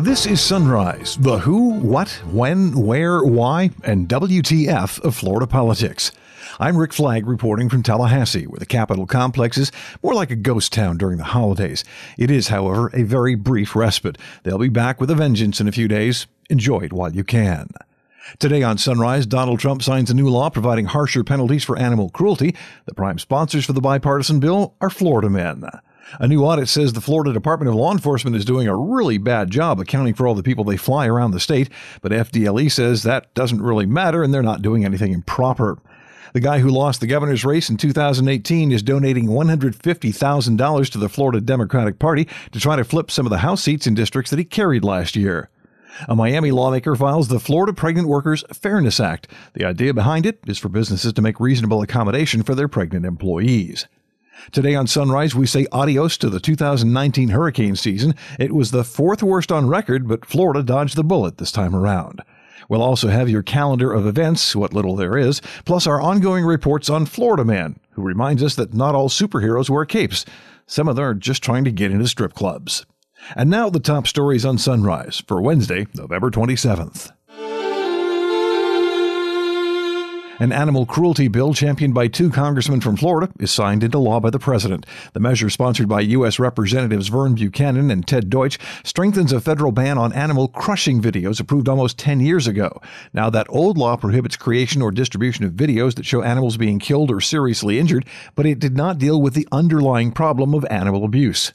This is Sunrise, the who, what, when, where, why, and WTF of Florida politics. I'm Rick Flagg reporting from Tallahassee, where the Capitol complex is more like a ghost town during the holidays. It is, however, a very brief respite. They'll be back with a vengeance in a few days. Enjoy it while you can. Today on Sunrise, Donald Trump signs a new law providing harsher penalties for animal cruelty. The prime sponsors for the bipartisan bill are Florida men. A new audit says the Florida Department of Law Enforcement is doing a really bad job accounting for all the people they fly around the state, but FDLE says that doesn't really matter and they're not doing anything improper. The guy who lost the governor's race in 2018 is donating $150,000 to the Florida Democratic Party to try to flip some of the House seats in districts that he carried last year. A Miami lawmaker files the Florida Pregnant Workers Fairness Act. The idea behind it is for businesses to make reasonable accommodation for their pregnant employees. Today on Sunrise, we say adios to the 2019 hurricane season. It was the fourth worst on record, but Florida dodged the bullet this time around. We'll also have your calendar of events, what little there is, plus our ongoing reports on Florida Man, who reminds us that not all superheroes wear capes. Some of them are just trying to get into strip clubs. And now the top stories on Sunrise for Wednesday, November 27th. An animal cruelty bill championed by two congressmen from Florida is signed into law by the president. The measure, sponsored by U.S. Representatives Vern Buchanan and Ted Deutch, strengthens a federal ban on animal crushing videos approved almost 10 years ago. Now, that old law prohibits creation or distribution of videos that show animals being killed or seriously injured, but it did not deal with the underlying problem of animal abuse.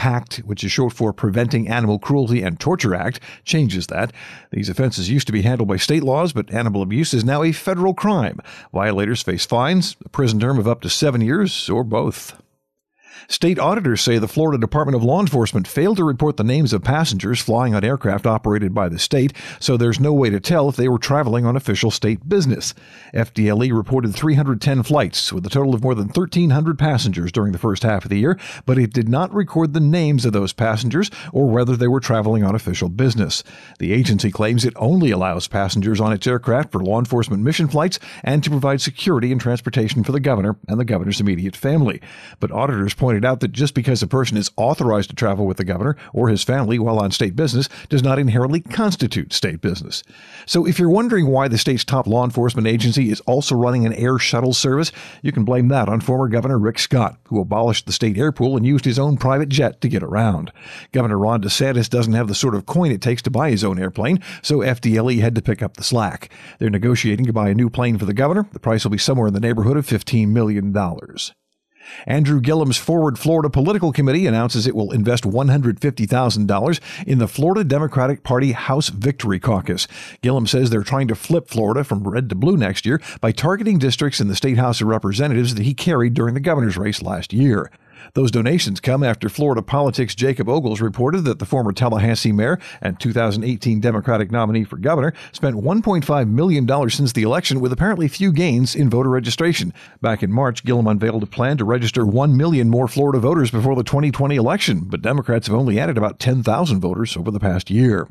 PACT, which is short for Preventing Animal Cruelty and Torture Act, changes that. These offenses used to be handled by state laws, but animal abuse is now a federal crime. Violators face fines, a prison term of up to seven years, or both. State auditors say the Florida Department of Law Enforcement failed to report the names of passengers flying on aircraft operated by the state, so there's no way to tell if they were traveling on official state business. FDLE reported 310 flights with a total of more than 1,300 passengers during the first half of the year, but it did not record the names of those passengers or whether they were traveling on official business. The agency claims it only allows passengers on its aircraft for law enforcement mission flights and to provide security and transportation for the governor and the governor's immediate family. But auditors point pointed out that just because a person is authorized to travel with the governor or his family while on state business does not inherently constitute state business. So if you're wondering why the state's top law enforcement agency is also running an air shuttle service, you can blame that on former Governor Rick Scott, who abolished the state air pool and used his own private jet to get around. Governor Ron DeSantis doesn't have the sort of coin it takes to buy his own airplane, so FDLE had to pick up the slack. They're negotiating to buy a new plane for the governor. The price will be somewhere in the neighborhood of $15 million. Andrew Gillum's Forward Florida Political Committee announces it will invest $150,000 in the Florida Democratic Party House Victory Caucus. Gillum says they're trying to flip Florida from red to blue next year by targeting districts in the State House of Representatives that he carried during the governor's race last year. Those donations come after Florida Politics Jacob Ogles reported that the former Tallahassee mayor and 2018 Democratic nominee for governor spent $1.5 million since the election with apparently few gains in voter registration. Back in March, Gillum unveiled a plan to register 1 million more Florida voters before the 2020 election, but Democrats have only added about 10,000 voters over the past year.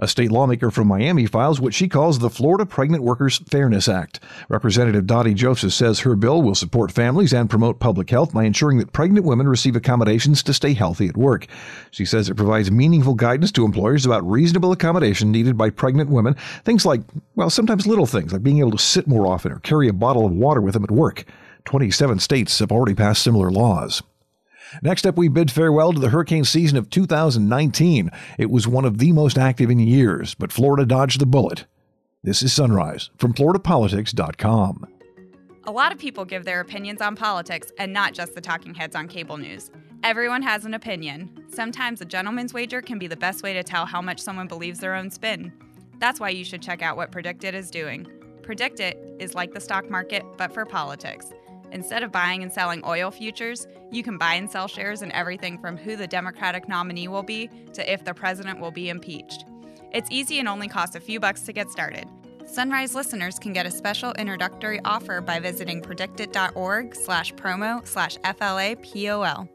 A state lawmaker from Miami files what she calls the Florida Pregnant Workers Fairness Act. Representative Dotie Joseph says her bill will support families and promote public health by ensuring that pregnant women receive accommodations to stay healthy at work. She says it provides meaningful guidance to employers about reasonable accommodation needed by pregnant women. Things like, well, sometimes little things like being able to sit more often or carry a bottle of water with them at work. 27 states have already passed similar laws. Next up, we bid farewell to the hurricane season of 2019. It was one of the most active in years, but Florida dodged the bullet. This is Sunrise from FloridaPolitics.com. A lot of people give their opinions on politics and not just the talking heads on cable news. Everyone has an opinion. Sometimes a gentleman's wager can be the best way to tell how much someone believes their own spin. That's why you should check out what PredictIt is doing. PredictIt is like the stock market, but for politics. Instead of buying and selling oil futures, you can buy and sell shares in everything from who the Democratic nominee will be to if the president will be impeached. It's easy and only costs a few bucks to get started. Sunrise listeners can get a special introductory offer by visiting predictit.org slash promo slash FLAPOL.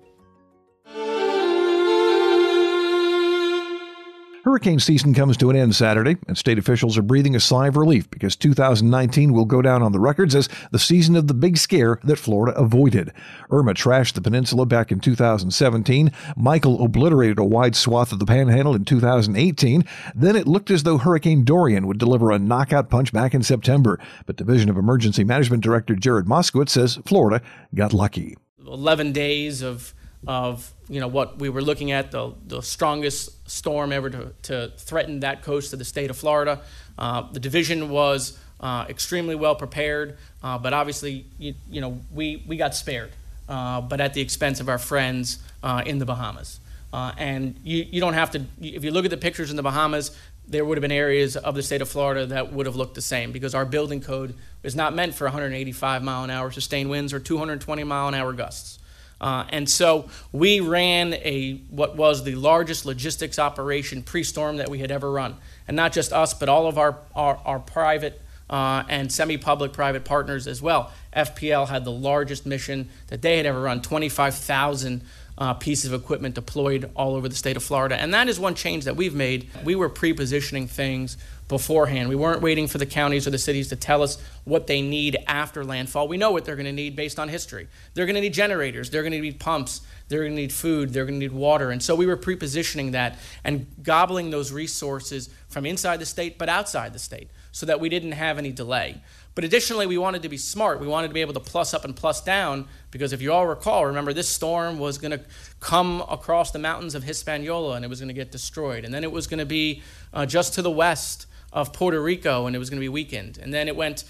Hurricane season comes to an end Saturday, and state officials are breathing a sigh of relief because 2019 will go down on the records as the season of the big scare that Florida avoided. Irma trashed the peninsula back in 2017. Michael obliterated a wide swath of the panhandle in 2018. Then it looked as though Hurricane Dorian would deliver a knockout punch back in September. But Division of Emergency Management Director Jared Moskowitz says Florida got lucky. 11 days of of you know what we were looking at the, the strongest storm ever to, to threaten that coast of the state of Florida. Uh, the division was uh, extremely well prepared, uh, but obviously you, you, know we, we got spared, uh, but at the expense of our friends uh, in the Bahamas. Uh, and you, you don't have to if you look at the pictures in the Bahamas, there would have been areas of the state of Florida that would have looked the same because our building code is not meant for 185 mile an hour sustained winds or 220 mile an hour gusts. Uh, and so we ran a what was the largest logistics operation pre-storm that we had ever run, and not just us, but all of our our, our private uh, and semi-public private partners as well. FPL had the largest mission that they had ever run, 25,000 uh, pieces of equipment deployed all over the state of Florida. And that is one change that we've made. We were pre positioning things beforehand. We weren't waiting for the counties or the cities to tell us what they need after landfall. We know what they're going to need based on history. They're going to need generators, they're going to need pumps, they're going to need food, they're going to need water. And so we were pre positioning that and gobbling those resources from inside the state but outside the state so that we didn't have any delay. But additionally, we wanted to be smart. We wanted to be able to plus up and plus down because if you all recall, remember this storm was going to come across the mountains of Hispaniola and it was going to get destroyed. And then it was going to be uh, just to the west of Puerto Rico and it was going to be weakened. And then it went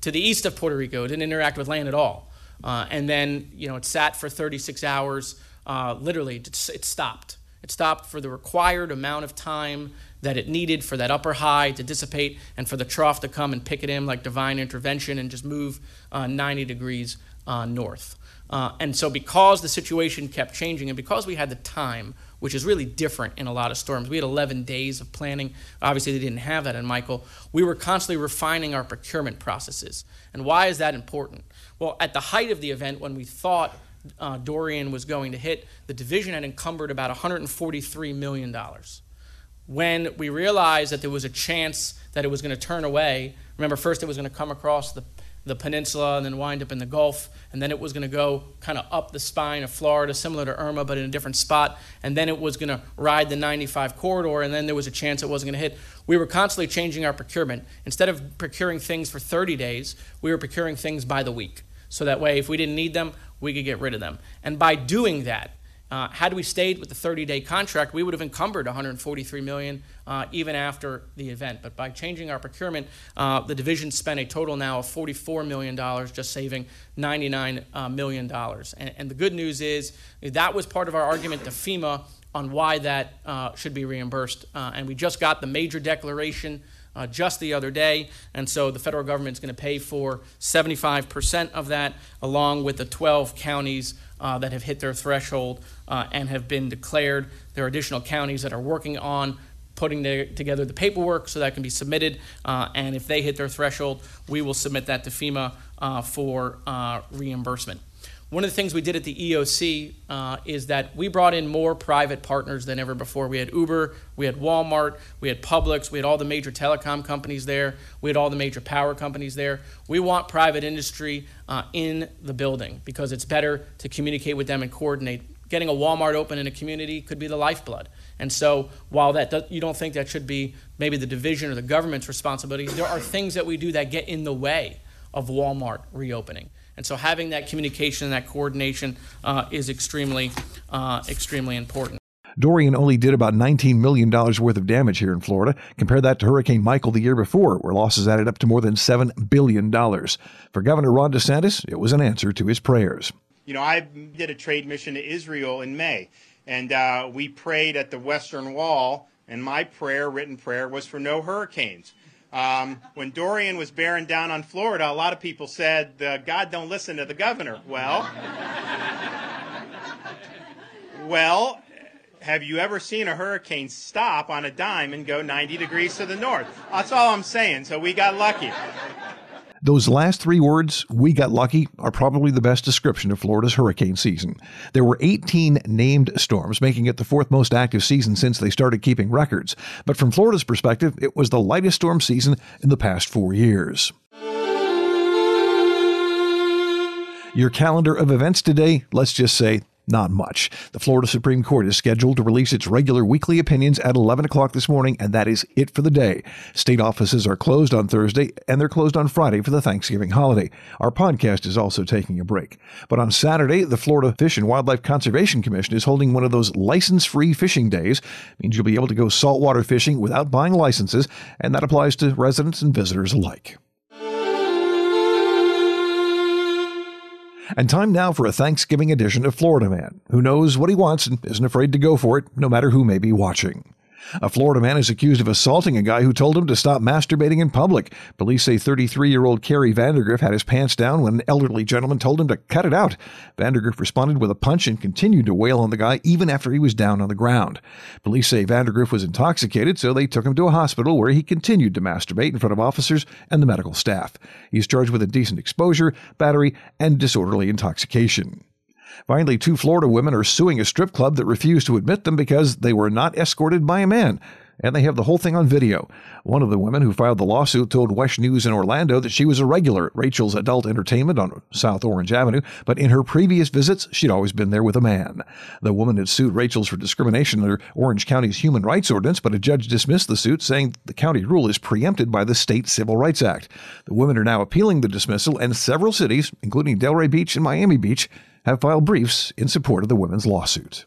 to the east of Puerto Rico. It didn't interact with land at all. Uh, and then, you know, it sat for 36 hours. Uh, literally, it, it stopped. It stopped for the required amount of time that it needed for that upper high to dissipate and for the trough to come and pick it in like divine intervention and just move uh, 90 degrees uh, north. Uh, and so, because the situation kept changing and because we had the time, which is really different in a lot of storms, we had 11 days of planning. Obviously, they didn't have that in Michael. We were constantly refining our procurement processes. And why is that important? Well, at the height of the event, when we thought uh, Dorian was going to hit, the division had encumbered about $143 million when we realized that there was a chance that it was going to turn away. Remember, first it was going to come across the, the peninsula and then wind up in the Gulf, and then it was going to go kind of up the spine of Florida, similar to Irma, but in a different spot, and then it was going to ride the 95 corridor, and then there was a chance it wasn't going to hit. We were constantly changing our procurement. Instead of procuring things for 30 days, we were procuring things by the week. So that way, if we didn't need them, we could get rid of them. And by doing that, uh, had we stayed with the 30-day contract, we would have encumbered 143 million uh, even after the event. But by changing our procurement, uh, the division spent a total now of 44 million dollars, just saving 99 uh, million dollars. And, and, the good news is that was part of our argument to FEMA on why that uh, should be reimbursed. Uh, and we just got the major declaration. Uh, just the other day. And so the federal government is going to pay for 75% of that, along with the 12 counties uh, that have hit their threshold uh, and have been declared. There are additional counties that are working on putting the, together the paperwork so that can be submitted. Uh, and if they hit their threshold, we will submit that to FEMA uh, for uh, reimbursement. One of the things we did at the EOC uh, is that we brought in more private partners than ever before. We had Uber, we had Walmart, we had Publix, we had all the major telecom companies there, we had all the major power companies there. We want private industry uh, in the building because it's better to communicate with them and coordinate. Getting a Walmart open in a community could be the lifeblood. And so, while that does, you don't think that should be maybe the division or the government's responsibility, there are things that we do that get in the way of Walmart reopening. And so having that communication and that coordination uh, is extremely, uh, extremely important. Dorian only did about $19 million worth of damage here in Florida. Compare that to Hurricane Michael the year before, where losses added up to more than $7 billion. For Governor Ron DeSantis, it was an answer to his prayers. You know, I did a trade mission to Israel in May, and uh, we prayed at the Western Wall, and my prayer, written prayer, was for no hurricanes. Um, when Dorian was bearing down on Florida, a lot of people said, uh, God don't listen to the governor. Well, well, have you ever seen a hurricane stop on a dime and go 90 degrees to the north? That's all I'm saying. So we got lucky. Those last three words, we got lucky, are probably the best description of Florida's hurricane season. There were 18 named storms, making it the fourth most active season since they started keeping records. But from Florida's perspective, it was the lightest storm season in the past four years. Your calendar of events today, let's just say not much. The Florida Supreme Court is scheduled to release its regular weekly opinions at 11 o'clock this morning, and that is it for the day. State offices are closed on Thursday, and they're closed on Friday for the Thanksgiving holiday. Our podcast is also taking a break. But on Saturday, the Florida Fish and Wildlife Conservation Commission is holding one of those license free fishing days. It means you'll be able to go saltwater fishing without buying licenses, and that applies to residents and visitors alike. And time now for a Thanksgiving edition of Florida Man, who knows what he wants and isn't afraid to go for it, no matter who may be watching. A Florida man is accused of assaulting a guy who told him to stop masturbating in public. Police say 33 year old Kerry Vandergriff had his pants down when an elderly gentleman told him to cut it out. Vandergriff responded with a punch and continued to wail on the guy even after he was down on the ground. Police say Vandergriff was intoxicated, so they took him to a hospital where he continued to masturbate in front of officers and the medical staff. He's charged with indecent exposure, battery, and disorderly intoxication. Finally, two Florida women are suing a strip club that refused to admit them because they were not escorted by a man. And they have the whole thing on video. One of the women who filed the lawsuit told WESH News in Orlando that she was a regular at Rachel's Adult Entertainment on South Orange Avenue, but in her previous visits, she'd always been there with a man. The woman had sued Rachel's for discrimination under Orange County's Human Rights Ordinance, but a judge dismissed the suit, saying the county rule is preempted by the State Civil Rights Act. The women are now appealing the dismissal, and several cities, including Delray Beach and Miami Beach, have filed briefs in support of the women's lawsuit.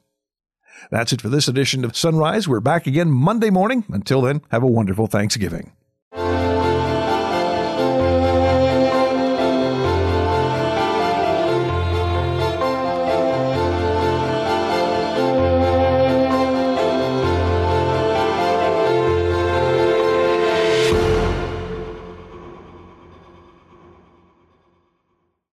That's it for this edition of Sunrise. We're back again Monday morning. Until then, have a wonderful Thanksgiving.